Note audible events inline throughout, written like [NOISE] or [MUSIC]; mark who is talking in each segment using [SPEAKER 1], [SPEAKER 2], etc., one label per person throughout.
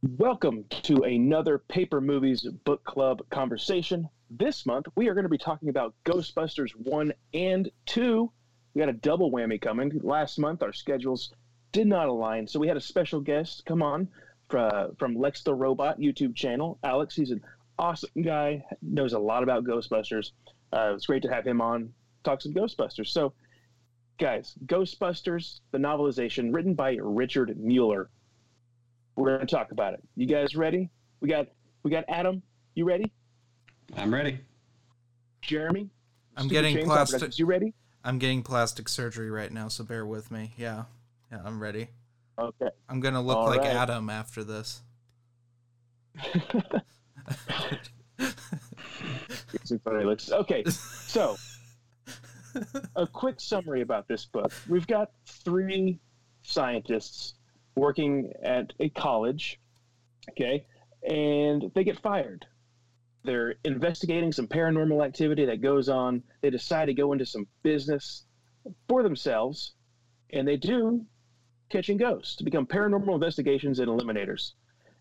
[SPEAKER 1] Welcome to another Paper Movies Book Club conversation. This month, we are going to be talking about Ghostbusters 1 and 2. We got a double whammy coming. Last month, our schedules did not align, so we had a special guest come on from, Lex the Robot YouTube channel. Alex, he's an awesome guy, knows a lot about Ghostbusters. Uh, it's great to have him on, talk some Ghostbusters. So, guys, Ghostbusters, the novelization, written by Richard Mueller we're going to talk about it. You guys ready? We got we got Adam. You ready?
[SPEAKER 2] I'm ready.
[SPEAKER 1] Jeremy.
[SPEAKER 3] I'm getting plastic.
[SPEAKER 1] You ready?
[SPEAKER 3] I'm getting plastic surgery right now, so bear with me. Yeah, yeah, I'm ready.
[SPEAKER 1] Okay.
[SPEAKER 3] I'm gonna look All like right. Adam after this. [LAUGHS] [LAUGHS]
[SPEAKER 1] okay, so [LAUGHS] a quick summary about this book. We've got three scientists working at a college, okay, and they get fired. They're investigating some paranormal activity that goes on. They decide to go into some business for themselves, and they do catching ghosts to become paranormal investigations and eliminators.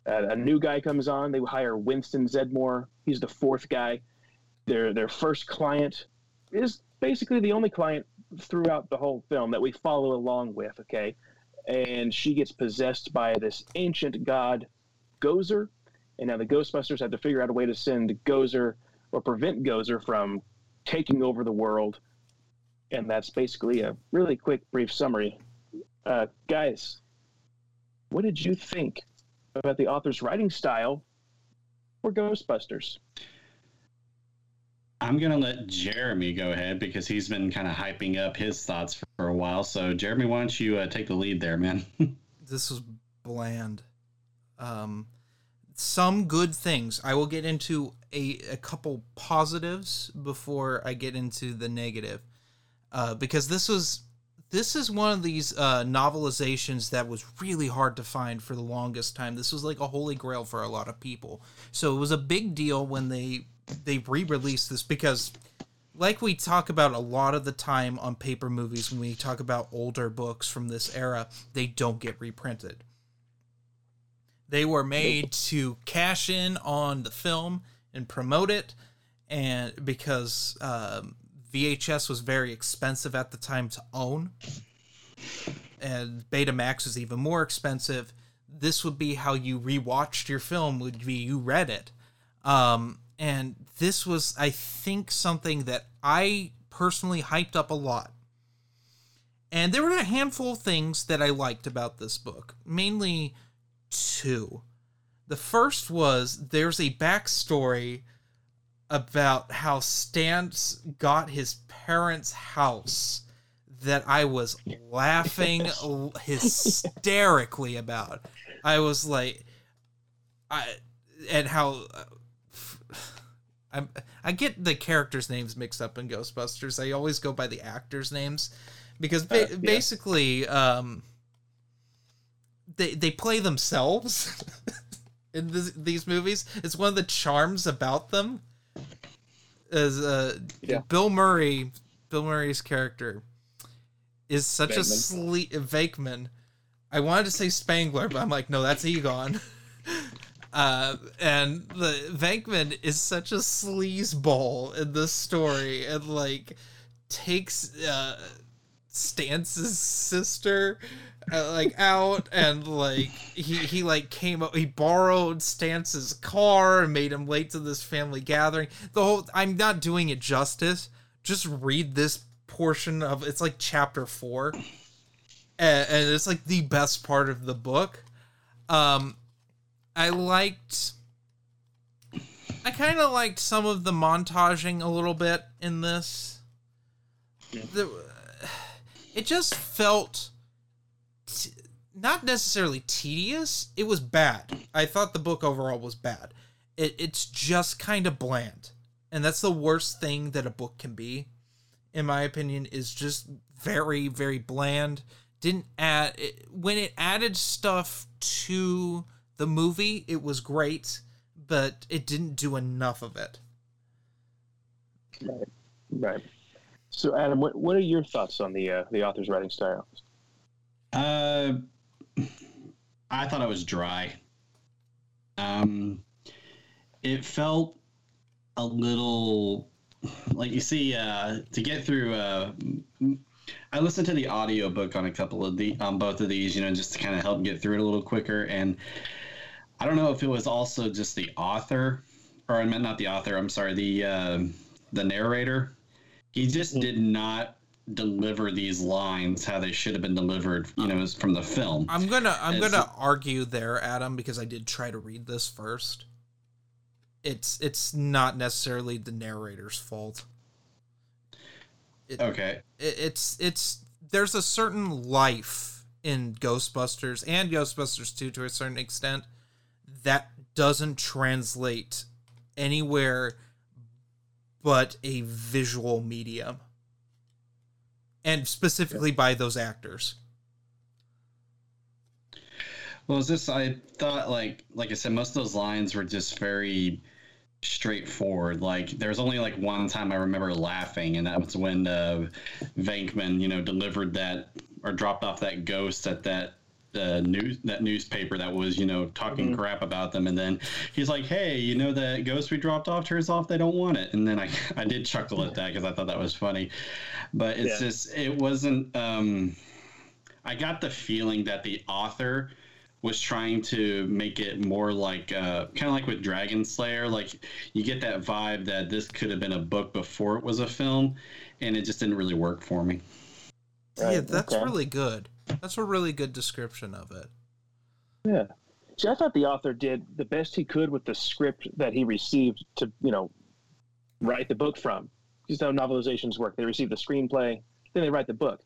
[SPEAKER 1] Uh, a new guy comes on. They hire Winston Zeddemore. He's the fourth guy. Their their first client is basically the only client throughout the whole film that we follow along with. Okay, and she gets possessed by this ancient god, Gozer. And now the Ghostbusters have to figure out a way to send Gozer or prevent Gozer from taking over the world. And that's basically a really quick, brief summary. Uh, guys, what did you think about the author's writing style for Ghostbusters?
[SPEAKER 2] I'm going to let Jeremy go ahead because he's been kind of hyping up his thoughts for, a while. So, Jeremy, why don't you uh, take the lead there, man? [LAUGHS]
[SPEAKER 3] this was bland. Um, some good things. I will get into a, a couple positives before I get into the negative. Uh, because this was this is one of these uh, novelizations that was really hard to find for the longest time. This was like a holy grail for a lot of people. So it was a big deal when they they re-released this because like we talk about a lot of the time on paper movies when we talk about older books from this era they don't get reprinted. They were made to cash in on the film and promote it and because um, vhs was very expensive at the time to own and betamax was even more expensive this would be how you rewatched your film would be you read it. Um, and this was i think something that i personally hyped up a lot and there were a handful of things that i liked about this book mainly two the first was there's a backstory about how Stantz got his parents' house that I was laughing [LAUGHS] hysterically about. I was like, I and how I I get the characters' names mixed up in Ghostbusters. I always go by the actors' names because ba- uh, yeah. basically um, they they play themselves [LAUGHS] in this, these movies. It's one of the charms about them. As uh, yeah. Bill Murray, Bill Murray's character is such Venkman. a sleep Venkman. I wanted to say Spengler, but I'm like, no, that's Egon. [LAUGHS] Uh, and the Venkman is such a sleazeball in this story, and like takes uh, Stantz's sister uh, like out, and like he he like came up, he borrowed Stantz's car and made him late to this family gathering. The whole I'm not doing it justice. Just read this portion of it's like chapter four, and, and it's like the best part of the book. Um, I liked I kind of liked some of the montaging a little bit in this. The, it just felt t- not necessarily tedious. It was bad. I thought the book overall was bad. It, it's just kind of bland, and that's the worst thing that a book can be, in my opinion. Is just very very bland. Didn't add it, when it added stuff to the movie. It was great, but it didn't do enough of it.
[SPEAKER 1] Right. Right. So, Adam, what, what are your thoughts on the uh, the author's writing style?
[SPEAKER 2] Uh, I thought it was dry. Um, it felt a little like you see uh, to get through. Uh, I listened to the audiobook on a couple of the on both of these, you know, just to kind of help get through it a little quicker. And I don't know if it was also just the author, or I meant not the author. I'm sorry, the uh, the narrator. He just mm-hmm. did not deliver these lines how they should have been delivered you know from the film
[SPEAKER 3] i'm gonna i'm As, gonna argue there adam because i did try to read this first it's it's not necessarily the narrator's fault
[SPEAKER 2] it, okay
[SPEAKER 3] it, it's it's there's a certain life in ghostbusters and ghostbusters 2 to a certain extent that doesn't translate anywhere but a visual medium and specifically by those actors.
[SPEAKER 2] Well, is this? I thought like like I said, most of those lines were just very straightforward. Like there's only like one time I remember laughing, and that was when uh, Venkman, you know, delivered that or dropped off that ghost at that uh, news that newspaper that was you know talking mm-hmm. crap about them and then he's like hey you know that ghost we dropped off turns off they don't want it and then i [LAUGHS] i did chuckle at that because i thought that was funny but it's yeah. just it wasn't um i got the feeling that the author was trying to make it more like uh, kind of like with Dragonslayer. Like you get that vibe that this could have been a book before it was a film, and it just didn't really work for me.
[SPEAKER 3] Right, yeah, that's okay. really good. That's a really good description of it.
[SPEAKER 1] Yeah. See, I thought the author did the best he could with the script that he received to, you know, write the book from. Just how novelizations work. They receive the screenplay, then they write the book.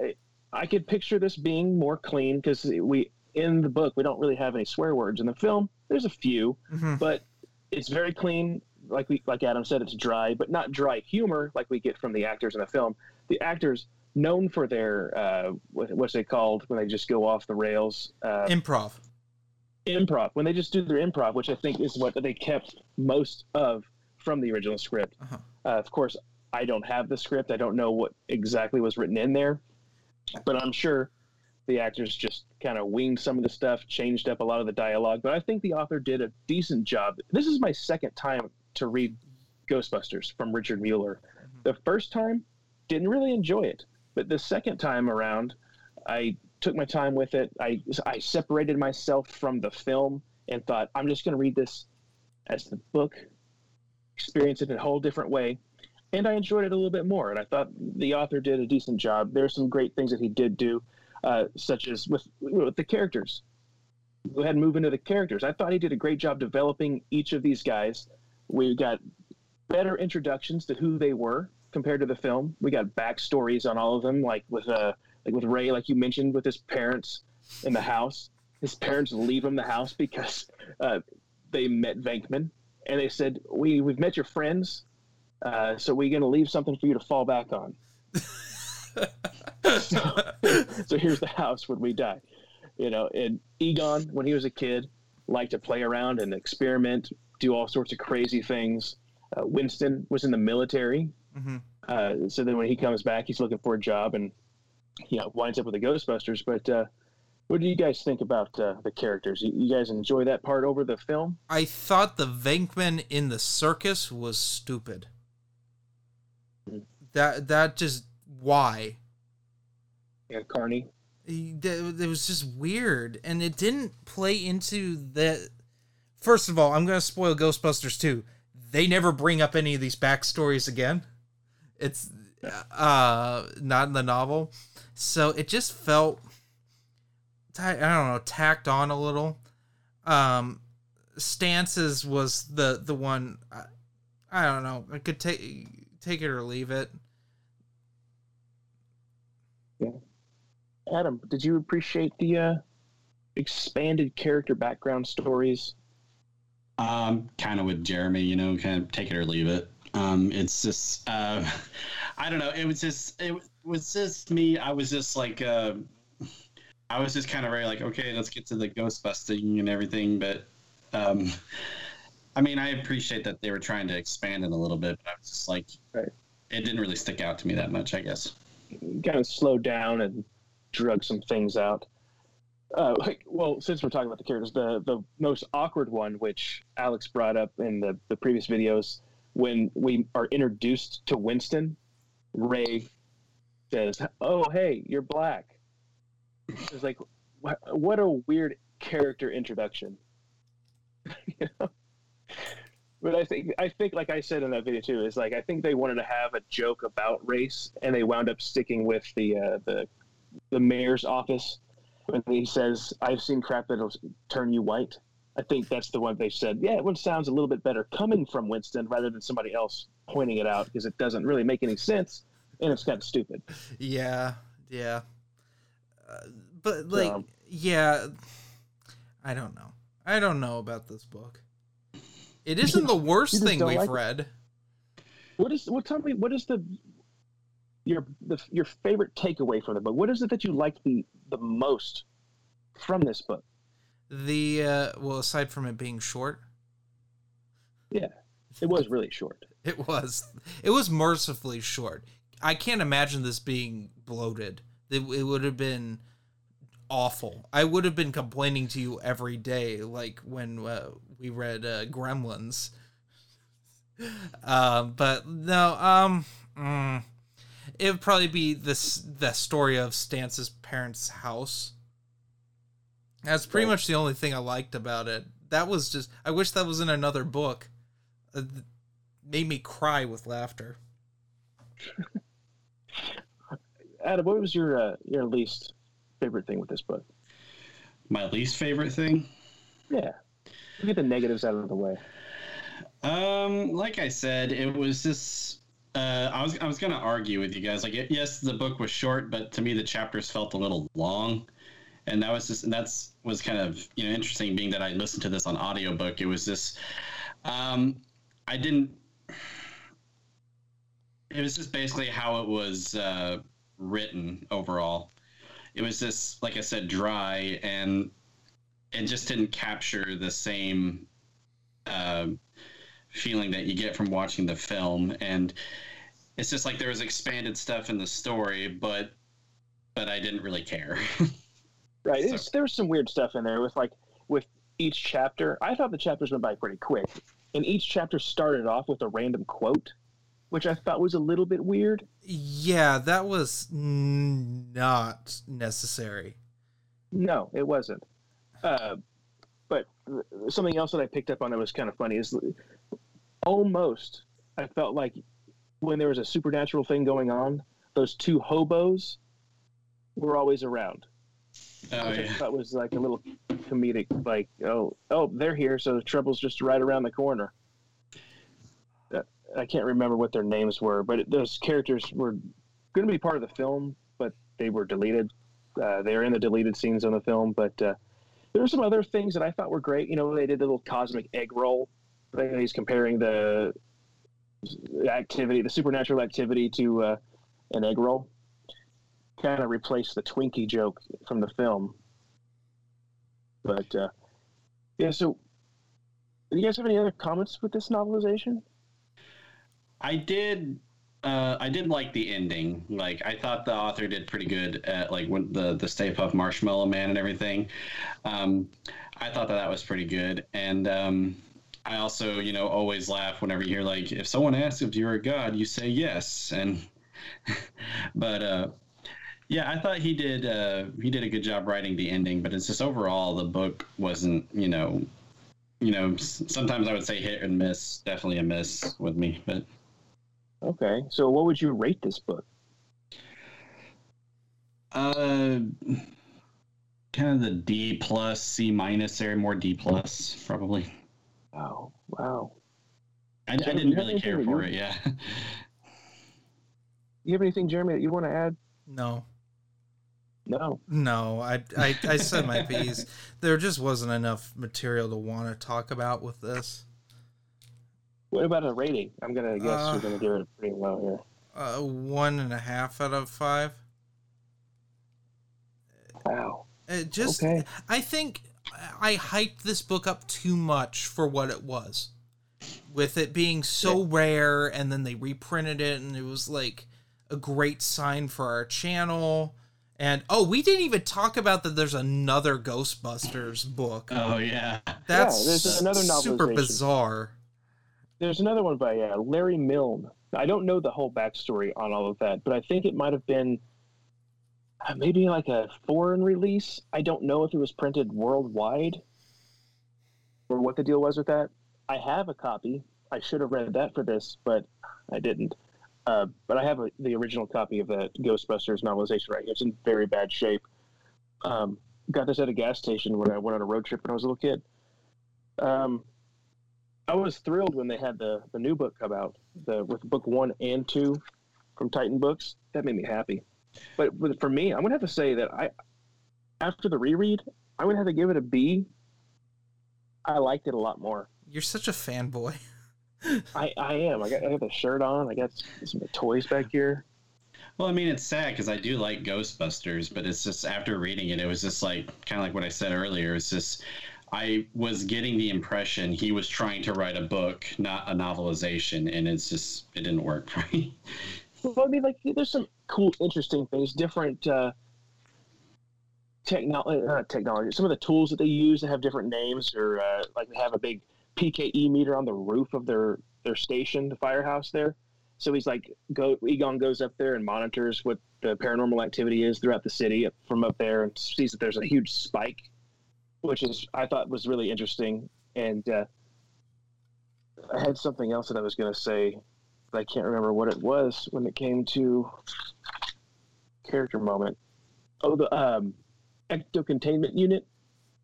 [SPEAKER 1] I, I could picture this being more clean because we, in the book, we don't really have any swear words. In the film, there's a few, mm-hmm. but it's very clean. Like we, like Adam said, it's dry, but not dry humor like we get from the actors in the film. The actors known for their uh, what, what's they called when they just go off the rails?
[SPEAKER 3] Uh, improv.
[SPEAKER 1] Improv. When they just do their improv, which I think is what they kept most of from the original script. Uh-huh. Uh, of course, I don't have the script. I don't know what exactly was written in there, but I'm sure the actors just kind of winged some of the stuff, changed up a lot of the dialogue. But I think the author did a decent job. This is my second time to read Ghostbusters from Richard Mueller. Mm-hmm. The first time, didn't really enjoy it. But the second time around, I took my time with it. I, I separated myself from the film and thought, I'm just going to read this as the book, experience it in a whole different way. And I enjoyed it a little bit more. And I thought the author did a decent job. There are some great things that he did do, uh, such as with, with the characters. Go ahead and move into the characters. I thought he did a great job developing each of these guys. We got better introductions to who they were compared to the film. We got backstories on all of them, like with uh, like with Ray, like you mentioned, with his parents in the house. His parents leave him the house because uh, they met Venkman, and they said, "We we've met your friends, uh, so we're going to leave something for you to fall back on." [LAUGHS] so, so here's the house when we die. You know, and Egon, when he was a kid, liked to play around and experiment, do all sorts of crazy things. Uh, Winston was in the military, Mm-hmm. Uh, so then when he comes back, he's looking for a job and you know winds up with the Ghostbusters. But uh, what do you guys think about uh, the characters? You, you, guys enjoy that part over the film?
[SPEAKER 3] I thought the Venkman in the circus was stupid. Mm-hmm. That that just why?
[SPEAKER 1] Yeah, Carney.
[SPEAKER 3] It was just weird, and it didn't play into the. First of all, I'm going to spoil Ghostbusters 2. They never bring up any of these backstories again. It's uh not in the novel. So it just felt I don't know, tacked on a little. Um Stantz's was the the one I, I don't know. I could take take it or leave it.
[SPEAKER 1] Yeah. Adam, did you appreciate the uh expanded character background stories?
[SPEAKER 2] Um, kind of with Jeremy, you know, kind of take it or leave it. Um, it's just, uh, [LAUGHS] I don't know. It was just, it was just me. I was just like, uh, I was just kind of very like, okay, let's get to the ghost busting and everything. But, um, I mean, I appreciate that they were trying to expand it a little bit, but I was just like,
[SPEAKER 1] right.
[SPEAKER 2] it didn't really stick out to me that much, I guess.
[SPEAKER 1] Kind of slowed down and drug some things out. Uh, well, since we're talking about the characters, the the most awkward one, which Alex brought up in the the previous videos, when we are introduced to Winston, Ray says, "Oh, hey, you're black." It's like, what, a weird character introduction. [LAUGHS] you know? But I think I think like I said in that video too is like I think they wanted to have a joke about race and they wound up sticking with the uh, the the mayor's office when he says I've seen crap that'll turn you white. I think that's the one they said. Yeah, it one sounds a little bit better coming from Winston rather than somebody else pointing it out because it doesn't really make any sense and it's kind of stupid.
[SPEAKER 3] Yeah, yeah. Uh, but like, um, yeah, I don't know. I don't know about this book. It isn't the worst thing we've like read. It.
[SPEAKER 1] What is? What? Tell me. What is the your the, your favorite takeaway from the book? What is it that you like the the most from this book?
[SPEAKER 3] The uh, well, aside from it being short.
[SPEAKER 1] Yeah, it was really short. [LAUGHS]
[SPEAKER 3] it was. It was mercifully short. I can't imagine this being bloated. It, it would have been awful. I would have been complaining to you every day, like when uh, we read uh, Gremlins. uh, [LAUGHS] but no, um, mm, it would probably be this the story of Stantz's parents' house. That's pretty much the only thing I liked about it. That was just I wish that was in another book. It made me cry with laughter. [LAUGHS]
[SPEAKER 1] Adam, what was your uh, your least favorite thing with this book?
[SPEAKER 2] My least favorite thing?
[SPEAKER 1] Yeah. Get the negatives out of the way.
[SPEAKER 2] Um, like I said, it was just uh, I was I was gonna argue with you guys. Like, yes, the book was short, but to me, the chapters felt a little long, and that was just and that's was kind of you know interesting. Being that I listened to this on audiobook, it was just um, I didn't. It was just basically how it was uh, written overall it was just like I said, dry, and it just didn't capture the same uh, feeling that you get from watching the film. And it's just like there was expanded stuff in the story, but but I didn't really care. [LAUGHS]
[SPEAKER 1] right. So. There was some weird stuff in there with like with each chapter. I thought the chapters went by pretty quick, and each chapter started off with a random quote which I thought was a little bit weird.
[SPEAKER 3] Yeah, that was not necessary.
[SPEAKER 1] No, it wasn't. Uh, but something else that I picked up on that was kind of funny is almost I felt like when there was a supernatural thing going on, those two hobos were always around.
[SPEAKER 2] Oh, yeah.
[SPEAKER 1] That was like a little comedic, like, oh, oh, they're here, so the trouble's just right around the corner. I can't remember what their names were, but those characters were going to be part of the film, but they were deleted. Uh, they are in the deleted scenes on the film, but uh, there were some other things that I thought were great. You know, they did a little cosmic egg roll. He's comparing the activity, the supernatural activity, to uh, an egg roll. Kind of replaced the Twinkie joke from the film. But uh, yeah, so do you guys have any other comments with this novelization?
[SPEAKER 2] I did. Uh, I did like the ending. Like I thought the author did pretty good at like when the the Stay Puft Marshmallow Man and everything. Um, I thought that that was pretty good, and um, I also you know always laugh whenever you hear like if someone asks if you're a god, you say yes, and [LAUGHS] but uh, yeah, I thought he did uh, he did a good job writing the ending, but it's just overall the book wasn't you know you know sometimes I would say hit and miss, definitely a miss with me, but.
[SPEAKER 1] Okay, so what would you rate this book?
[SPEAKER 2] Uh, kind of the D plus, C minus area, more D plus probably.
[SPEAKER 1] Wow, wow.
[SPEAKER 2] I, I didn't really care for it. Yeah. [LAUGHS]
[SPEAKER 1] You have anything, Jeremy, that you want to add?
[SPEAKER 3] No.
[SPEAKER 1] No.
[SPEAKER 3] No, I, I, I said my piece. [LAUGHS] There just wasn't enough material to want to talk about with this.
[SPEAKER 1] What about a rating? I'm gonna guess
[SPEAKER 3] Uh,
[SPEAKER 1] you're gonna give it pretty low here.
[SPEAKER 3] Uh, one and a half out of five.
[SPEAKER 1] Wow.
[SPEAKER 3] It just,
[SPEAKER 1] Okay.
[SPEAKER 3] I think I hyped this book up too much for what it was. With it being so rare, and then they reprinted it, and it was like a great sign for our channel. And oh, we didn't even talk about that. There's another Ghostbusters book.
[SPEAKER 2] Oh yeah.
[SPEAKER 3] That's
[SPEAKER 1] there's another
[SPEAKER 3] super bizarre.
[SPEAKER 1] There's another one by uh, Larry Milne. I don't know the whole backstory on all of that, but I think it might have been uh, maybe like a foreign release. I don't know if it was printed worldwide or what the deal was with that. I have a copy. I should have read that for this, but I didn't. Uh, but I have a, the original copy of the Ghostbusters novelization right here. It's in very bad shape. Um, got this at a gas station when I went on a road trip when I was a little kid. Um, I was thrilled when they had the the new book come out, the with book one and two from Titan Books. That made me happy. But for me, I'm gonna have to say that I, after the reread, I would have to give it a B. I liked it a lot more.
[SPEAKER 3] You're such a fanboy. [LAUGHS]
[SPEAKER 1] I, I am. I got, I got the shirt on. I got some toys back here.
[SPEAKER 2] Well, I mean, it's sad because I do like Ghostbusters, but it's just after reading it, it was just like kind of like what I said earlier. It's just I was getting the impression he was trying to write a book, not a novelization, and it's just it didn't work for me.
[SPEAKER 1] Well, I mean, like, there's some cool, interesting things, different uh, technology, not technology, some of the tools that they use that have different names, or uh, like they have a big PKE meter on the roof of their their station, the firehouse there. So he's like, go Egon goes up there and monitors what the paranormal activity is throughout the city from up there, and sees that there's a huge spike, which is I thought was really interesting. And uh, I had something else that I was going to say, but I can't remember what it was when it came to character moment. Oh, the um, ecto containment unit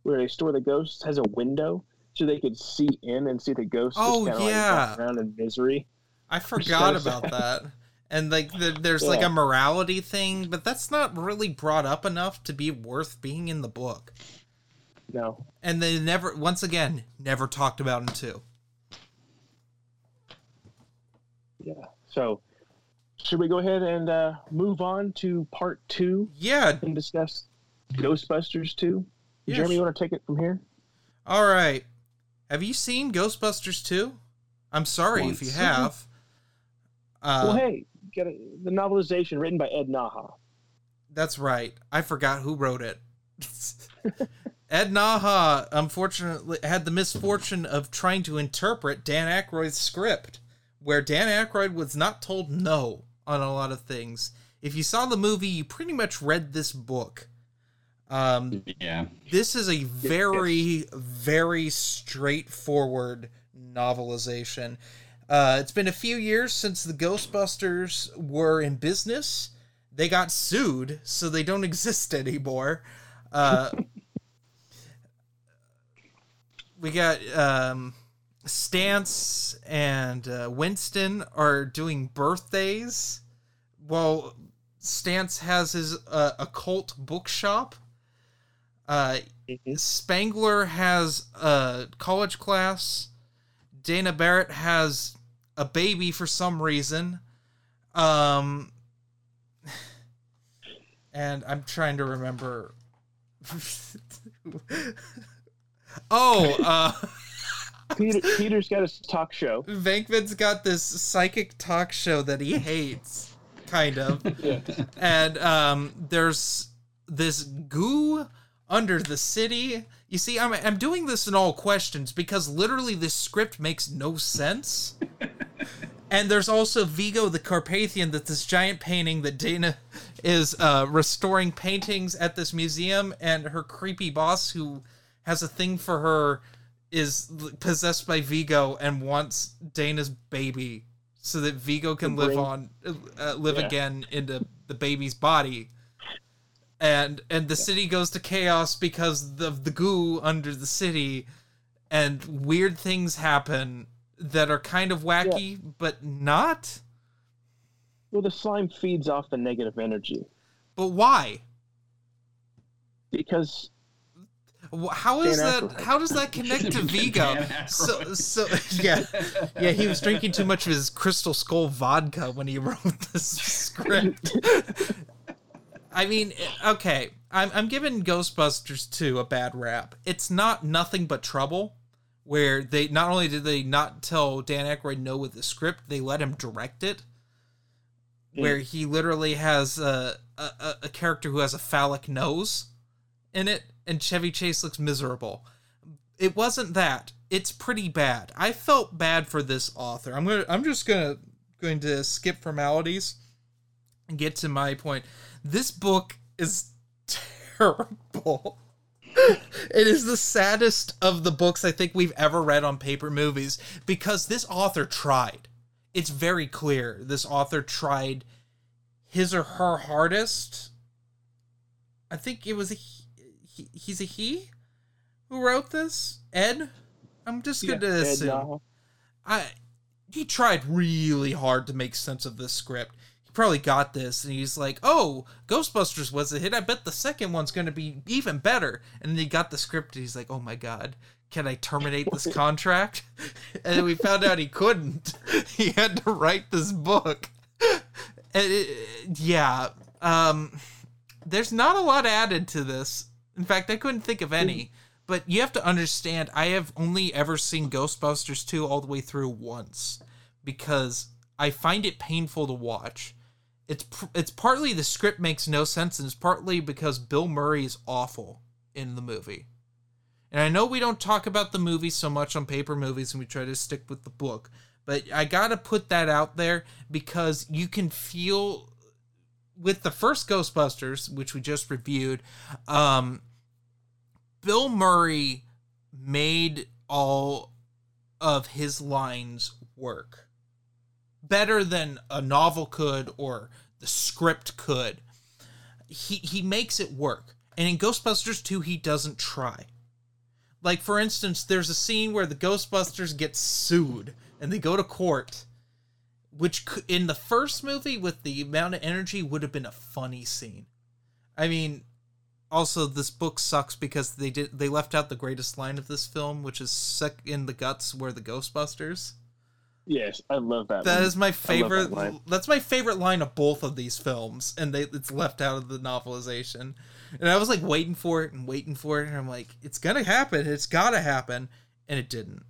[SPEAKER 1] where they store the ghosts has a window so they could see in and see the ghosts.
[SPEAKER 3] Oh, yeah.
[SPEAKER 1] like around in misery.
[SPEAKER 3] I [LAUGHS] forgot
[SPEAKER 1] so
[SPEAKER 3] about that. And like, the, there's like a morality thing, but that's not really brought up enough to be worth being in the book.
[SPEAKER 1] No,
[SPEAKER 3] And they never, once again, never talked about in two.
[SPEAKER 1] yeah. So, should we go ahead and uh, move on to part two
[SPEAKER 3] Yeah.
[SPEAKER 1] and discuss Ghostbusters two?
[SPEAKER 3] Yeah,
[SPEAKER 1] Jeremy, you want to take it from here?
[SPEAKER 3] All right. Have you seen Ghostbusters 2? I'm sorry if you have. [LAUGHS] Uh,
[SPEAKER 1] well, hey, get a, the novelization written by Ed Naha.
[SPEAKER 3] That's right. I forgot who wrote it. [LAUGHS] [LAUGHS] Ed Naha, unfortunately, had the misfortune of trying to interpret Dan Aykroyd's script, where Dan Aykroyd was not told no on a lot of things. If you saw the movie, you pretty much read this book. Um,
[SPEAKER 2] yeah.
[SPEAKER 3] this is a very, very straightforward novelization. Uh, it's been a few years since the Ghostbusters were in business. They got sued, so they don't [LAUGHS] exist anymore. Uh, we got um, Stantz and uh, Winston are doing birthdays while Stantz has his uh, occult bookshop. Uh, Spengler has a college class. Dana Barrett has a baby for some reason. Um, [SIGHS] and I'm trying to remember. [LAUGHS] oh, uh,
[SPEAKER 1] Peter, Peter's got his talk show.
[SPEAKER 3] Venkman's got this psychic talk show that he hates, kind of. [LAUGHS] and um, there's this goo under the city. You see, I'm I'm doing this in all questions because literally this script makes no sense. [LAUGHS] and there's also Vigo the Carpathian, that's this giant painting that Dana is uh, restoring paintings at this museum, and her creepy boss who has a thing for her is possessed by Vigo and wants Dana's baby so that Vigo can live on uh, live
[SPEAKER 1] Yeah.
[SPEAKER 3] again into the baby's body. And and the city goes to chaos because of the goo under the city and weird things happen that are kind of wacky but not.
[SPEAKER 1] Well, the slime feeds off the negative energy.
[SPEAKER 3] But why?
[SPEAKER 1] because
[SPEAKER 3] How is
[SPEAKER 1] Dan
[SPEAKER 3] that?
[SPEAKER 1] Aykroyd.
[SPEAKER 3] How does that connect to [LAUGHS] Vigo? So, so yeah, yeah. He was drinking too much of his Crystal Skull vodka when he [LAUGHS] wrote this script. [LAUGHS] I mean, okay, I'm I'm giving Ghostbusters 2 a bad rap. It's not nothing but trouble. Where they not only did they not tell Dan Aykroyd no with the script, they let him direct it. Mm. Where he literally has a, a a- a character who has a phallic nose in it, and Chevy Chase looks miserable. It wasn't that. It's pretty bad. I felt bad for this author. I'm gonna. I'm just gonna going to skip formalities and get to my point. This book is terrible. it is the saddest of the books I think we've ever read on paper movies because this author tried. It's very clear this author tried his or her hardest. I think it was a he, he, he's a he who wrote this. Ed, I'm just gonna
[SPEAKER 1] Ed
[SPEAKER 3] assume.
[SPEAKER 1] Naha.
[SPEAKER 3] I he tried really hard to make sense of this script. Probably got this and he's like, "Oh, Ghostbusters was a hit. I bet the second one's going to be even better." And then he got the script and he's like, "Oh my god, can I terminate this [LAUGHS] contract?" [LAUGHS] and then we found out he couldn't. [LAUGHS] he had to write this book. And it, yeah, um there's not a lot added to this. In fact, I couldn't think of any. But you have to understand, I have only ever seen Ghostbusters 2 all the way through once because I find it painful to watch. It's it's partly the script makes no sense and it's partly because Bill Murray is awful in the movie. And I know we don't talk about the movie so much on paper movies and we try to stick with the book, but I got to put that out there because you can feel with the first Ghostbusters, which we just reviewed, um, Bill Murray made all of his lines work better than a novel could or the script could. He he makes it work. And in Ghostbusters 2 he doesn't try. Like for instance, there's a scene where the Ghostbusters get sued and they go to court which in the first movie with the amount of energy would have been a funny scene. I mean, also this book sucks because they did they left out the greatest line of this film, which is "suck in the guts where the Ghostbusters."
[SPEAKER 1] Yes, I love that.
[SPEAKER 3] That is my favorite.
[SPEAKER 1] that
[SPEAKER 3] that's my favorite line of both of these films, and they it's left out of the novelization. And I was like waiting for it and waiting for it, and I'm like, it's gonna happen. It's gotta happen, and it didn't.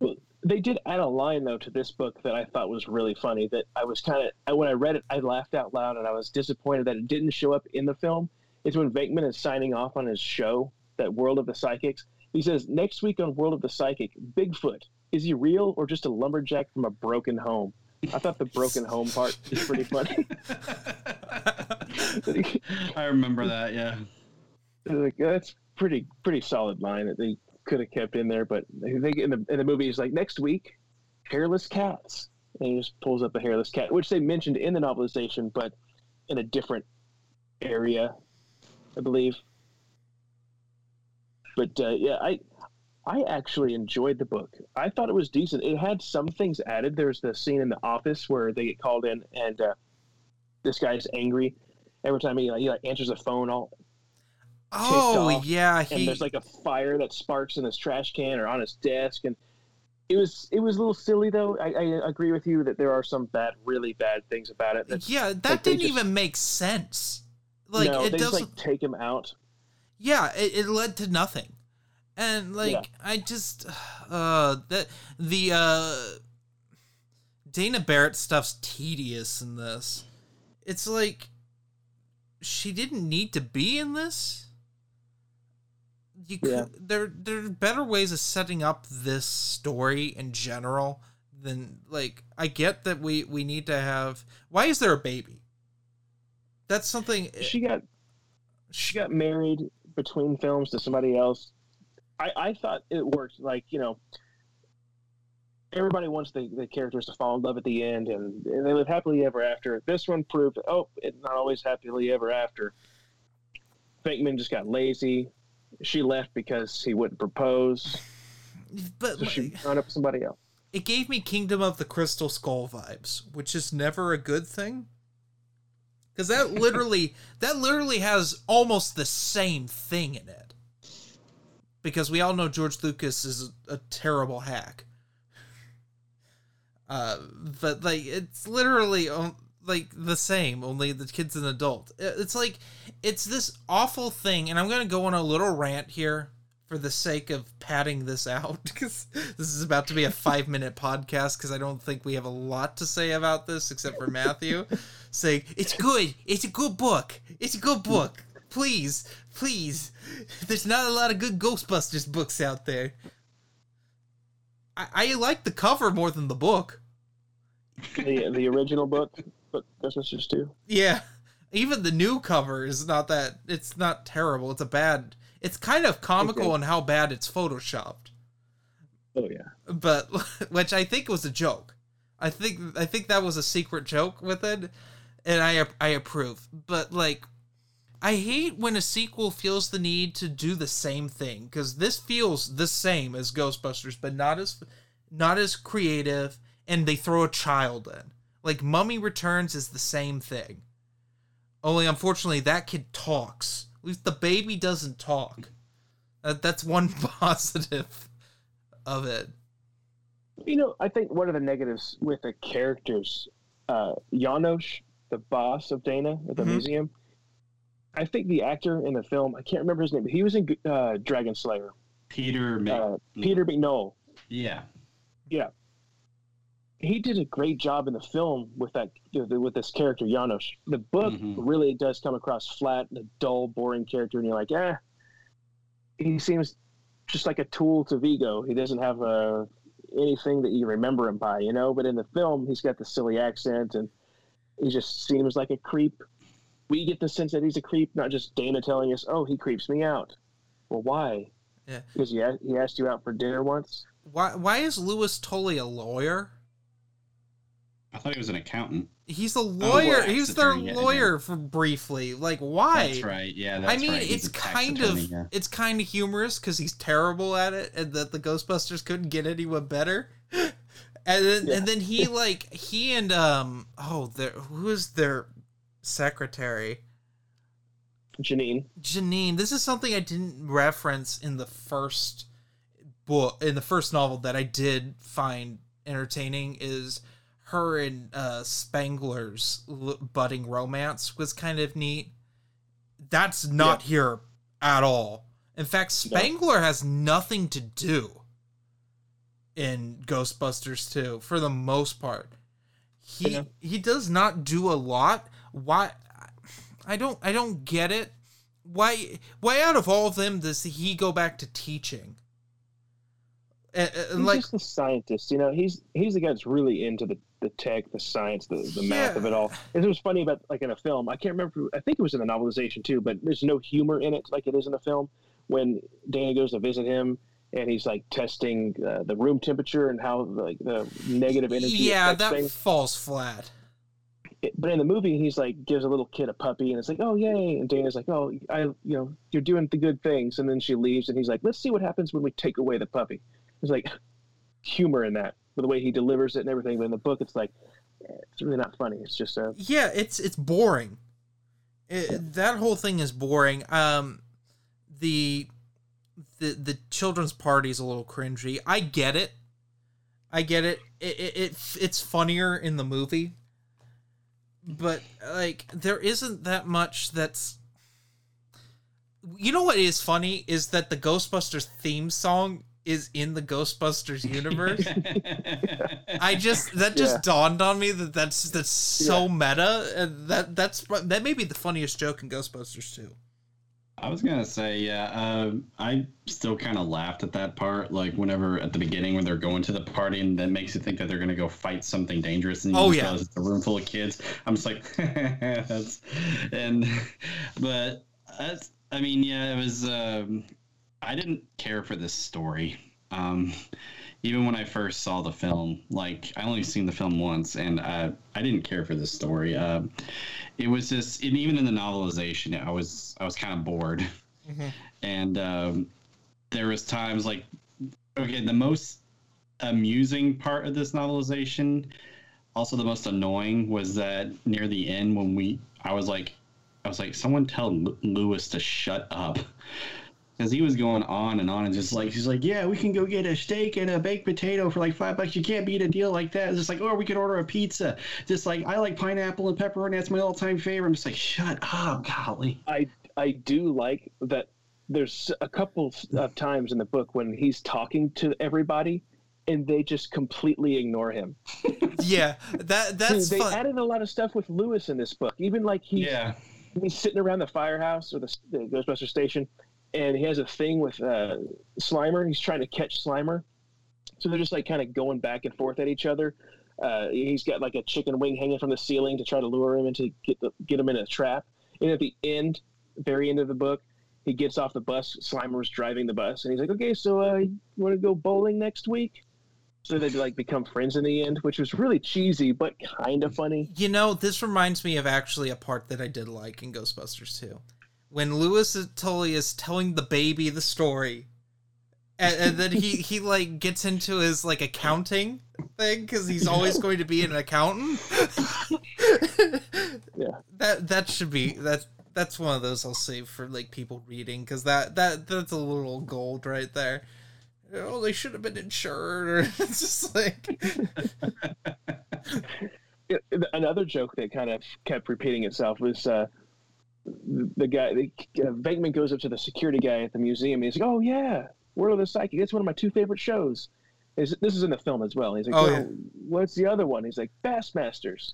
[SPEAKER 1] Well, they did add a line though to this book that I thought was really funny. That I was kind of when I read it, I laughed out loud, and I was disappointed that it didn't show up in the film. It's when Venkman is signing off on his show, that World of the Psychics. He says next week on World of the Psychic, Bigfoot is he real or just a lumberjack from a broken home? I thought the broken home part is pretty [LAUGHS] funny. [LAUGHS]
[SPEAKER 2] I remember that. Yeah.
[SPEAKER 1] like, that's pretty pretty solid line that they could have kept in there. But I think in the in the movie, he's like next week, hairless cats, and he just pulls up a hairless cat, which they mentioned in the novelization, but in a different area, I believe. But uh, yeah, I I actually enjoyed the book. I thought it was decent. It had some things added. There's the scene in the office where they get called in, and uh, this guy's angry every time he, like, he like answers the phone. All
[SPEAKER 3] Oh
[SPEAKER 1] off,
[SPEAKER 3] yeah,
[SPEAKER 1] and there's like a fire that sparks in his trash can or on his desk and it was it was a little silly though i, I agree with you that there are some bad really bad things about it that
[SPEAKER 3] yeah, that
[SPEAKER 1] like,
[SPEAKER 3] didn't
[SPEAKER 1] just-
[SPEAKER 3] even make sense. Like
[SPEAKER 1] no,
[SPEAKER 3] it
[SPEAKER 1] they
[SPEAKER 3] doesn't.
[SPEAKER 1] like take him out
[SPEAKER 3] yeah, it, it led to nothing, and like
[SPEAKER 1] Yeah.
[SPEAKER 3] I just [SIGHS] uh that the uh Dana Barrett stuff's tedious in this. It's like she didn't need to be in this. You could,
[SPEAKER 1] Yeah.
[SPEAKER 3] there there are better ways of setting up this story in general than like I get that we we need to have why is there a baby? That's something
[SPEAKER 1] she got she got married between films to somebody else i i thought it worked like you know everybody wants the, the characters to fall in love at the end and, and they live happily ever after. This one proved oh it's not always happily ever after. Venkman just got lazy. She left because he wouldn't propose.
[SPEAKER 3] But
[SPEAKER 1] so she found up somebody else.
[SPEAKER 3] It gave me Kingdom of the Crystal Skull vibes, which is never a good thing. because that literally that literally has almost the same thing in it. Because we all know George Lucas is a, a terrible hack. Uh, but like it's literally like the same, only the kid's an adult. It's like it's this awful thing, and I'm gonna go on a little rant here for the sake of padding this out [LAUGHS] because this is about to be a five minute podcast because I don't think we have a lot to say about this except for Matthew saying it's good, it's a good book, it's a good book. Please, please. [LAUGHS] There's not a lot of good Ghostbusters books out there. I, I like the cover more than the book.
[SPEAKER 1] The the original book, but Ghostbusters two.
[SPEAKER 3] Yeah, even the new cover is not that. It's not terrible. It's a bad. It's kind of comical
[SPEAKER 1] Okay.
[SPEAKER 3] in how bad it's photoshopped,
[SPEAKER 1] Oh yeah.
[SPEAKER 3] but [LAUGHS] which I think was a joke. I think I think that was a secret joke with it, and I I approve. But like, I hate when a sequel feels the need to do the same thing because this feels the same as Ghostbusters, but not as not as creative, and they throw a child in. Like Mummy Returns is the same thing. Only unfortunately that kid talks. At least the baby doesn't talk. That, that's one [LAUGHS] positive of it.
[SPEAKER 1] You know, I think one of the negatives with the characters, uh, Janosz, the boss of Dana at the
[SPEAKER 3] Mhm.
[SPEAKER 1] museum, I think the actor in the film, I can't remember his name, but he was in uh, Dragonslayer.
[SPEAKER 2] Peter, Mc-
[SPEAKER 1] Uh, Peter MacNicol.
[SPEAKER 2] yeah, Yeah.
[SPEAKER 1] He did a great job in the film with that with this character Janosz. The book
[SPEAKER 2] Mhm.
[SPEAKER 1] really does come across flat, a dull, boring character, and you're like, eh. He seems just like a tool to Vigo. He doesn't have uh, anything that you remember him by, you know. But in the film, he's got the silly accent, and he just seems like a creep. We get the sense that he's a creep, not just Dana telling us, "Oh, he creeps me out." Well, why?
[SPEAKER 3] Yeah.
[SPEAKER 1] Because he he asked you out for dinner once.
[SPEAKER 3] Why why is Louis Tully a lawyer?
[SPEAKER 2] I thought he was an accountant.
[SPEAKER 3] He's a lawyer.
[SPEAKER 2] tax
[SPEAKER 3] he was their
[SPEAKER 2] attorney, yeah,
[SPEAKER 3] lawyer for briefly. Like why?
[SPEAKER 2] That's right. Yeah, that's
[SPEAKER 3] I mean,
[SPEAKER 2] right.
[SPEAKER 3] It's
[SPEAKER 2] a tax
[SPEAKER 3] kind
[SPEAKER 2] attorney,
[SPEAKER 3] of
[SPEAKER 2] yeah.
[SPEAKER 3] it's kind of humorous because he's terrible at it, and that the Ghostbusters couldn't get anyone better. [LAUGHS] And then
[SPEAKER 1] Yeah.
[SPEAKER 3] and then he like he and um oh there who is their secretary
[SPEAKER 1] Janine.
[SPEAKER 3] Janine. This is something I didn't reference in the first book in the first novel that I did find entertaining is her and uh, Spengler's l- budding romance was kind of neat. That's not here at all. In fact,
[SPEAKER 1] No.
[SPEAKER 3] Spengler has nothing to do in Ghostbusters 2 for the most part. He
[SPEAKER 1] Yeah.
[SPEAKER 3] he does not do a lot. Why I don't I don't get it. Why why out of all of them does he go back to teaching? And, like
[SPEAKER 1] just a scientist, you know. He's he's the guy that's really into the, the tech, the science, the, the math of it all. And it was funny about like in a film. I can't remember. I think it was in the novelization too, but there's no humor in it like it is in the film. When Dana goes to visit him and he's like testing uh, the room temperature and how like the negative energy.
[SPEAKER 3] yeah, that
[SPEAKER 1] things.
[SPEAKER 3] falls flat.
[SPEAKER 1] But in the movie, he's like gives a little kid a puppy, and it's like, oh yay! And Dana's like, oh, I, you know, you're doing the good things. And then she leaves, and he's like, let's see what happens when we take away the puppy. There's like [LAUGHS] humor in that, with the way he delivers it and everything. But in the book, it's like it's really not funny. It's just a
[SPEAKER 3] Yeah, it's it's boring. It, that whole thing is boring. Um, the the the children's party is a little cringy. I get it. I get it. It, it, it it's funnier in the movie, but like there isn't that much that's. You know what is funny is that the Ghostbusters theme song is in the Ghostbusters universe. [LAUGHS] I just that just
[SPEAKER 1] Yeah.
[SPEAKER 3] dawned on me that that's that's so meta, and that that's that may be the funniest joke in Ghostbusters too.
[SPEAKER 2] I was gonna say, yeah. Um, I still kind of laughed at that part, like whenever at the beginning when they're going to the party, and that makes you think that they're gonna go fight something dangerous, and you
[SPEAKER 3] Oh, yeah.
[SPEAKER 2] it's a room full of kids. I'm just like, [LAUGHS] that's, and, [LAUGHS] but that's, I mean, yeah, it was. Um, I didn't care for this story. Um, even when I first saw the film, like I only seen the film once, and I I didn't care for this story. Uh, it was just, and even in the novelization, I was I was kind of bored,
[SPEAKER 3] Mhm.
[SPEAKER 2] and um, there was times like, okay, the most amusing part of this novelization also the most annoying was that near the end when we, I was like, I was like, someone tell Louis to shut up. Because he was going on and on and just like, he's like, yeah, we can go get a steak and a baked potato for like five bucks. You can't beat a deal like that. It's just like, oh, we could order a pizza. Just like, I like pineapple and pepperoni. That's my all time favorite. I'm just like, shut up, golly.
[SPEAKER 1] I I do like that. There's a couple of times in the book when he's talking to everybody, and they just completely ignore him. [LAUGHS]
[SPEAKER 3] Yeah, that that's
[SPEAKER 1] they
[SPEAKER 3] fun.
[SPEAKER 1] added a lot of stuff with Louis in this book. Even like he's
[SPEAKER 2] Yeah.
[SPEAKER 1] he's sitting around the firehouse or the, the Ghostbuster station, and he has a thing with uh, Slimer. He's trying to catch Slimer, so they're just like kind of going back and forth at each other. Uh, he's got like a chicken wing hanging from the ceiling to try to lure him into get the, get him in a trap. And at the end, very end of the book, he gets off the bus. Slimer's driving the bus, and he's like, "Okay, so uh, want to go bowling next week?" So they like become friends in the end, which was really cheesy but kind of funny.
[SPEAKER 3] You know, this reminds me of actually a part that I did like in Ghostbusters 2. When Louis Tully is telling the baby the story, and, and then he, he like gets into his like accounting thing because he's always going to be an accountant. [LAUGHS]
[SPEAKER 1] Yeah.
[SPEAKER 3] That that should be that that's one of those I'll save for like people reading because that that that's a little gold right there. Oh, they should have been insured, or [LAUGHS] it's just like [LAUGHS]
[SPEAKER 1] another joke that kind of kept repeating itself was uh, the guy. The, uh, Venkman goes up to the security guy at the museum. And he's like, "Oh yeah, World of the Psychic. It's one of my two favorite shows." Is this is in the film as well? He's like,
[SPEAKER 3] Oh,
[SPEAKER 1] "Oh,
[SPEAKER 3] yeah.
[SPEAKER 1] what's the other one?" He's like, "Bassmasters."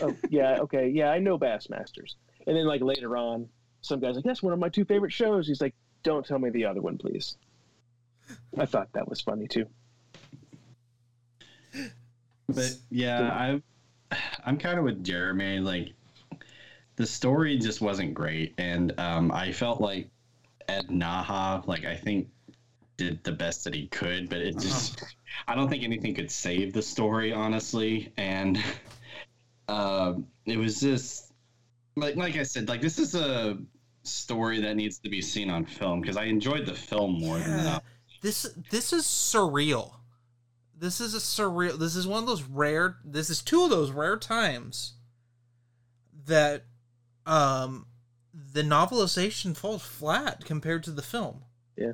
[SPEAKER 1] oh yeah, [LAUGHS] okay, yeah, I know Bassmasters. And then like later on, some guy's like, "That's one of my two favorite shows." He's like, "Don't tell me the other one, please." I thought that was funny too.
[SPEAKER 2] But yeah, I I'm kind of with Jeremy. Like the story just wasn't great, and um, I felt like Ed Naha, like I think, did the best that he could, but it just I don't think anything could save the story, honestly. And um, it was just like like I said, like this is a story that needs to be seen on film because I enjoyed the film more than that.
[SPEAKER 3] this this is surreal. This is a surreal. This is one of those rare. This is two of those rare times that um the novelization falls flat compared to the film.
[SPEAKER 1] Yeah.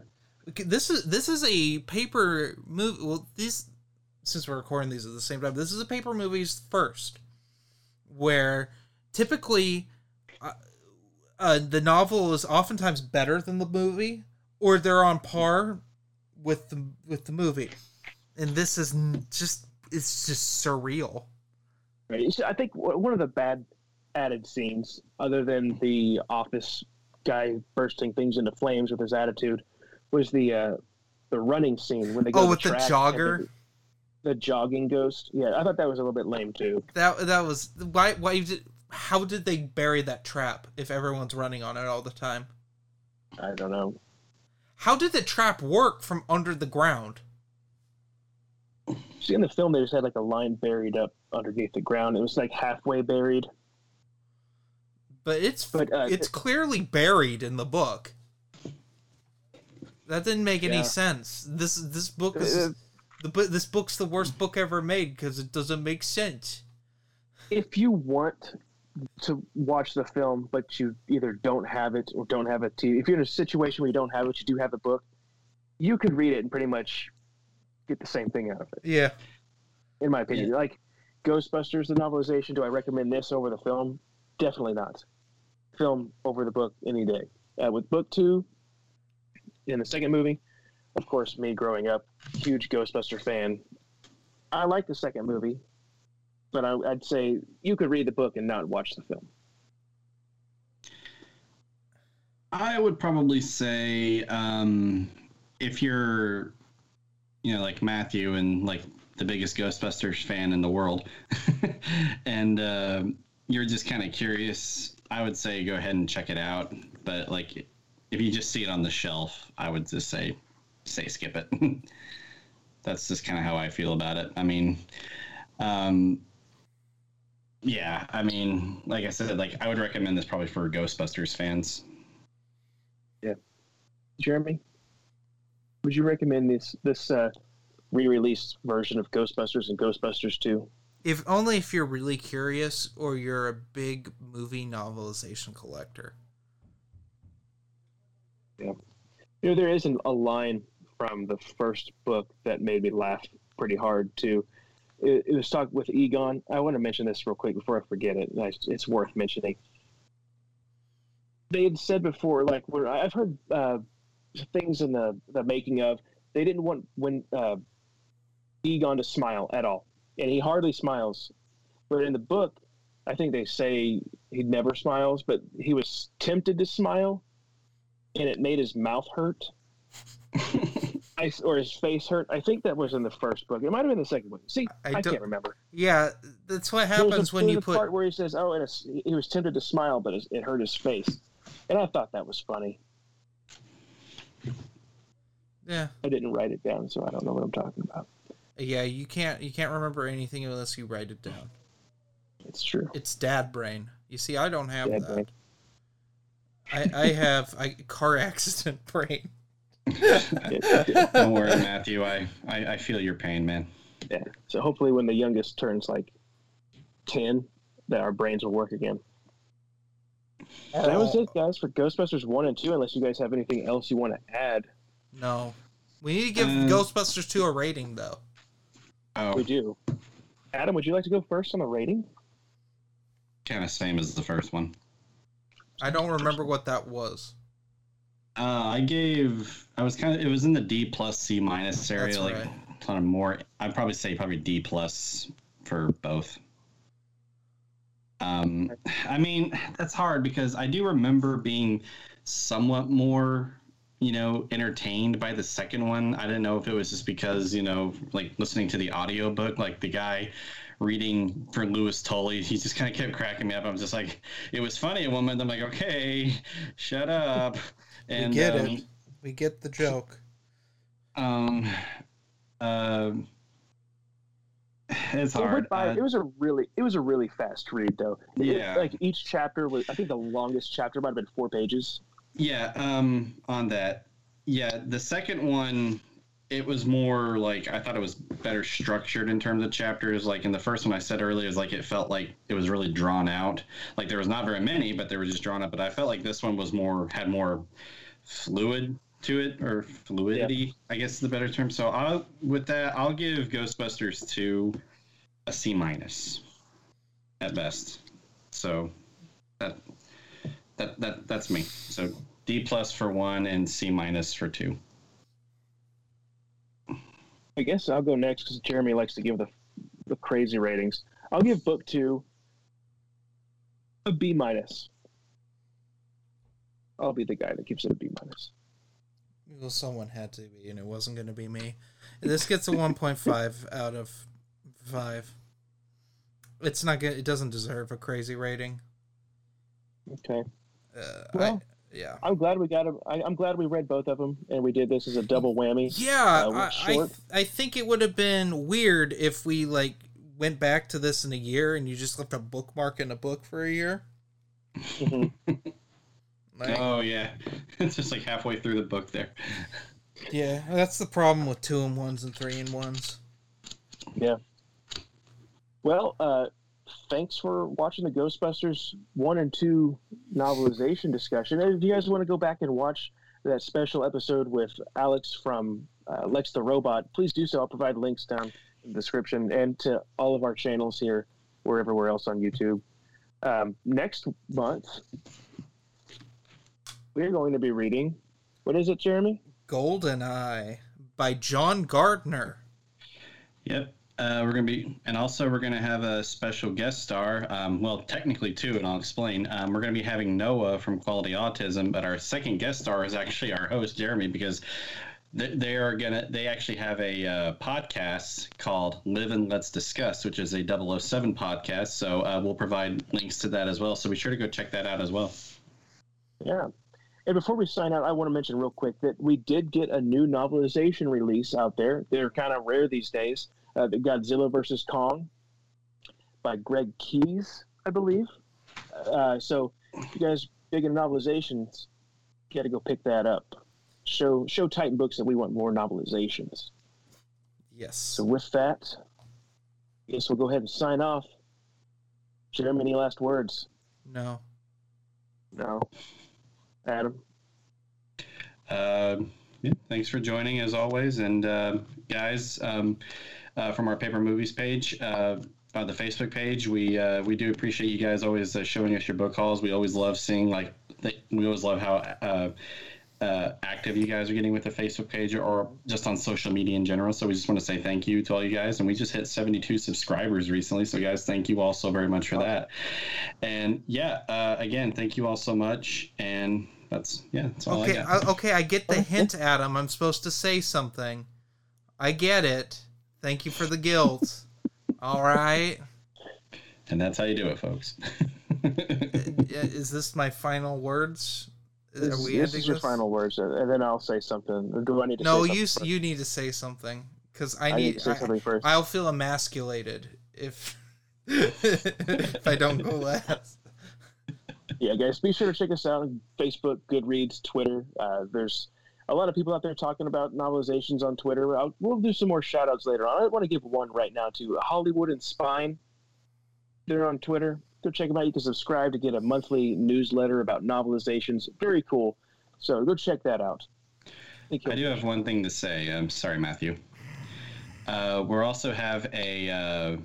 [SPEAKER 3] This is this is a paper movie. Well, these since we're recording these at the same time, this is a paper movies first, where typically uh, uh, the novel is oftentimes better than the movie, or they're on par with the with the movie, and this is just it's just surreal.
[SPEAKER 1] Right. I think one of the bad added scenes, other than the office guy bursting things into flames with his attitude, was the uh, the running scene when they go
[SPEAKER 3] Oh, with the
[SPEAKER 1] track and
[SPEAKER 3] jogger?
[SPEAKER 1] The, the jogging ghost. Yeah, I thought that was a little bit lame too.
[SPEAKER 3] That that was why why did how did they bury that trap if everyone's running on it all the time?
[SPEAKER 1] I don't know.
[SPEAKER 3] How did the trap work from under the ground?
[SPEAKER 1] See, in the film, they just had like a line buried up underneath the ground. It was like halfway buried.
[SPEAKER 3] But it's
[SPEAKER 1] But, uh,
[SPEAKER 3] it's clearly buried in the book. That didn't make any
[SPEAKER 1] Yeah.
[SPEAKER 3] sense. This this book is
[SPEAKER 1] Uh,
[SPEAKER 3] the this book's the worst book ever made because it doesn't make sense.
[SPEAKER 1] if you want to watch the film, but you either don't have it or don't have a TV, if you're in a situation where you don't have it, you do have a book, you could read it and pretty much get the same thing out of it,
[SPEAKER 3] Yeah.
[SPEAKER 1] in my opinion. Like Ghostbusters, the novelization, do I recommend this over the film? Definitely not. Film over the book any day. Uh, with book two, in the second movie, of course, me growing up, huge Ghostbuster fan. I like the second movie, but I, I'd say you could read the book and not watch the film.
[SPEAKER 2] I would probably say um, if you're, you know, like Matthew and like the biggest Ghostbusters fan in the world, [LAUGHS] and uh, you're just kind of curious, I would say go ahead and check it out. But like, if you just see it on the shelf, I would just say, say skip it. [LAUGHS] That's just kind of how I feel about it. I mean, um, yeah, I mean, like I said, like I would recommend this probably for Ghostbusters fans.
[SPEAKER 1] Yeah, Jeremy, would you recommend this this uh, re-released version of Ghostbusters and Ghostbusters Two?
[SPEAKER 3] If only if you're really curious or you're a big movie novelization collector. Yeah.
[SPEAKER 1] You know, there isn't a line from the first book that made me laugh pretty hard too. It, it was talked with Egon. I want to mention this real quick before I forget it. It's worth mentioning. They had said before, like when I've heard uh, things in the the making of, they didn't want when uh, Egon to smile at all, and he hardly smiles. But in the book, I think they say he never smiles, but he was tempted to smile, and it made his mouth hurt. [LAUGHS] I, or his face hurt. I think that was in the first book. It might have been the second one. See,
[SPEAKER 3] I
[SPEAKER 1] I, can't remember.
[SPEAKER 3] Yeah, that's what
[SPEAKER 1] was a-
[SPEAKER 3] happens when you put.
[SPEAKER 1] part where he says, "Oh, and he was tempted to smile, but it, it hurt his face," and I thought that was funny.
[SPEAKER 3] Yeah,
[SPEAKER 1] I didn't write it down, so I don't know what I'm talking about.
[SPEAKER 3] Yeah. You can't you can't remember anything unless you write it down.
[SPEAKER 1] It's true.
[SPEAKER 3] It's dad brain. You see, I don't have
[SPEAKER 1] Dad
[SPEAKER 3] that. I I have I car accident [LAUGHS] brain.
[SPEAKER 2] Don't worry, Matthew. I, I, I feel your pain, man.
[SPEAKER 1] Yeah. So hopefully, when the youngest turns like ten, that our brains will work again. And that was it, guys, for Ghostbusters one and two. Unless you guys have anything else you want to add,
[SPEAKER 3] No, we need to give
[SPEAKER 2] Uh,
[SPEAKER 3] Ghostbusters two a rating though.
[SPEAKER 2] Oh,
[SPEAKER 1] we do. Adam, would you like to go first on the rating?
[SPEAKER 2] kind of same as the first one.
[SPEAKER 3] I don't remember what that was.
[SPEAKER 2] Uh, I gave. I was kind of. It was in the D plus C minus area,
[SPEAKER 3] That's
[SPEAKER 2] like
[SPEAKER 3] right.
[SPEAKER 2] kind of more. I'd probably say probably D plus for both. Um, I mean that's hard because I do remember being somewhat more, you know, entertained by the second one. I didn't know if it was just because you know, like listening to the audiobook, like the guy reading for Louis Tully, he just kind of kept cracking me up. I'm just like, it was funny at one moment. I'm like, okay, shut up. And
[SPEAKER 3] we get
[SPEAKER 2] um,
[SPEAKER 3] it. We get the joke.
[SPEAKER 2] um, um, it's
[SPEAKER 1] It,
[SPEAKER 2] hard.
[SPEAKER 1] went by,
[SPEAKER 2] Uh,
[SPEAKER 1] it was a really, it was a really fast read, though. It-
[SPEAKER 2] Yeah.
[SPEAKER 1] like each chapter was, I think the longest chapter might have been four pages.
[SPEAKER 2] Yeah, um, on that. Yeah, the second one, it was more like I thought it was better structured in terms of chapters. Like in the first one, I said earlier, is like it felt like it was really drawn out. Like there was not very many, but they were just drawn out. But I felt like this one was more had more fluid to it or fluidity, I guess is the better term. So I'll with that, I'll give Ghostbusters two a C minus at best. So that that that that's me. So D plus for one and C minus for two.
[SPEAKER 1] I guess I'll go next because Jeremy likes to give the the crazy ratings. I'll give book two a B minus. I'll be the guy that gives it a B minus.
[SPEAKER 3] Well, someone had to be, and it wasn't going to be me. This gets a 1.5 out of 5. It's not good. It doesn't deserve a crazy rating.
[SPEAKER 1] Okay,
[SPEAKER 3] Uh,
[SPEAKER 1] Well-
[SPEAKER 3] I, yeah.
[SPEAKER 1] I'm glad we got. A, I, I'm glad we read both of them, and we did this as a double whammy.
[SPEAKER 3] Yeah,
[SPEAKER 1] Uh,
[SPEAKER 3] I, I,
[SPEAKER 1] short.
[SPEAKER 3] I think it would have been weird if we like went back to this in a year and you just left a bookmark in a book for a year.
[SPEAKER 1] Mhm. [LAUGHS]
[SPEAKER 3] Like,
[SPEAKER 2] Oh yeah, [LAUGHS] it's just like halfway through the book there.
[SPEAKER 3] yeah, that's the problem with two and ones and three and ones. Yeah.
[SPEAKER 1] Well, uh, thanks for watching the Ghostbusters one and two novelization discussion. And if you guys want to go back and watch that special episode with Alex from uh, Lex the Robot, please do so. I'll provide links down in the description and to all of our channels here, or everywhere else on YouTube. Um, next month, we're going to be reading. What is it, Jeremy?
[SPEAKER 3] Golden Eye by John Gardner.
[SPEAKER 2] Yep. Uh, we're gonna be, and also we're gonna have a special guest star. Um, well, technically two, and I'll explain. Um, we're gonna be having Noah from Quality Autism, but our second guest star is actually our host Jeremy because they, are gonna. They actually have a uh, podcast called Live and Let's Discuss, which is a 007 podcast. So uh, we'll provide links to that as well. So be sure to go check that out as well.
[SPEAKER 1] Yeah. And before we sign out, I want to mention real quick that we did get a new novelization release out there. They're kind of rare these days. Uh, the Godzilla versus Kong by Greg Keyes, I believe. Uh, so, if you guys big in novelizations, you got to go pick that up. Show show Titan Books that we want more novelizations.
[SPEAKER 3] Yes.
[SPEAKER 1] So with that, I guess we'll go ahead and sign off. Jeremy, any last words?
[SPEAKER 3] No.
[SPEAKER 1] No. Adam?
[SPEAKER 2] Uh, yeah, thanks for joining as always. And uh, guys, um, uh, from our paper movies page, uh, on the Facebook page, we uh, we do appreciate you guys always uh, showing us your book hauls. We always love seeing like the, we always love how uh, uh, active you guys are getting with the Facebook page or just on social media in general. So we just want to say thank you to all you guys. And we just hit 72 subscribers recently. So, guys, thank you all so very much for that. And yeah, uh, again, thank you all so much. And that's, yeah, that's all
[SPEAKER 3] Okay,
[SPEAKER 2] I got.
[SPEAKER 3] I, okay, I get the hint, Adam. I'm supposed to say something. I get it. Thank you for the guilt. All right.
[SPEAKER 2] and that's how you do it, folks.
[SPEAKER 3] Is this my final words?
[SPEAKER 1] This,
[SPEAKER 3] Are we
[SPEAKER 1] this
[SPEAKER 3] ending
[SPEAKER 1] is your
[SPEAKER 3] this?
[SPEAKER 1] final words, and then I'll say something. Or do I need to
[SPEAKER 3] No,
[SPEAKER 1] say
[SPEAKER 3] you
[SPEAKER 1] something?
[SPEAKER 3] you need to say something because I
[SPEAKER 1] I
[SPEAKER 3] need.
[SPEAKER 1] need to say
[SPEAKER 3] I,
[SPEAKER 1] something first.
[SPEAKER 3] I'll feel emasculated if [LAUGHS] if I don't go last.
[SPEAKER 1] yeah, guys, be sure to check us out on Facebook, Goodreads, Twitter. Uh, there's a lot of people out there talking about novelizations on Twitter. I'll, we'll do some more shout outs later on. I want to give one right now to Hollywood and Spine. They're on Twitter. Go check them out. You can subscribe to get a monthly newsletter about novelizations. Very cool. So go check that out. Thank you.
[SPEAKER 2] I do have one thing to say. I'm sorry, Matthew. Uh, we'll also have a uh,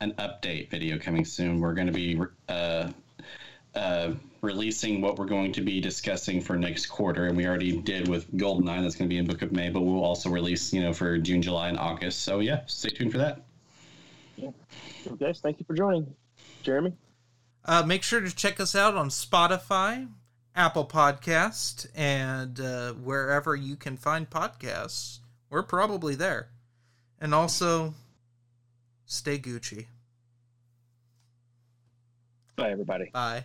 [SPEAKER 2] an update video coming soon. We're going to be uh, uh, releasing what we're going to be discussing for next quarter, and we already did with Goldeneye. That's going to be in Book of May, but we'll also release, you know, for June, July, and August. So yeah, stay tuned for that.
[SPEAKER 1] So, guys, thank you for joining. Jeremy?
[SPEAKER 3] Uh, make sure to check us out on Spotify, Apple Podcast, and uh, wherever you can find podcasts. We're probably there. And also, stay Gucci.
[SPEAKER 1] Bye, everybody.
[SPEAKER 3] Bye.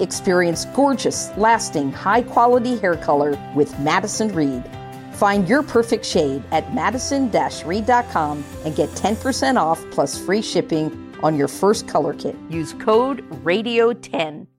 [SPEAKER 4] Experience gorgeous, lasting, high quality hair color with Madison Reed. Find your perfect shade at madison reed.com and get 10% off plus free shipping on your first color kit. Use code RADIO10.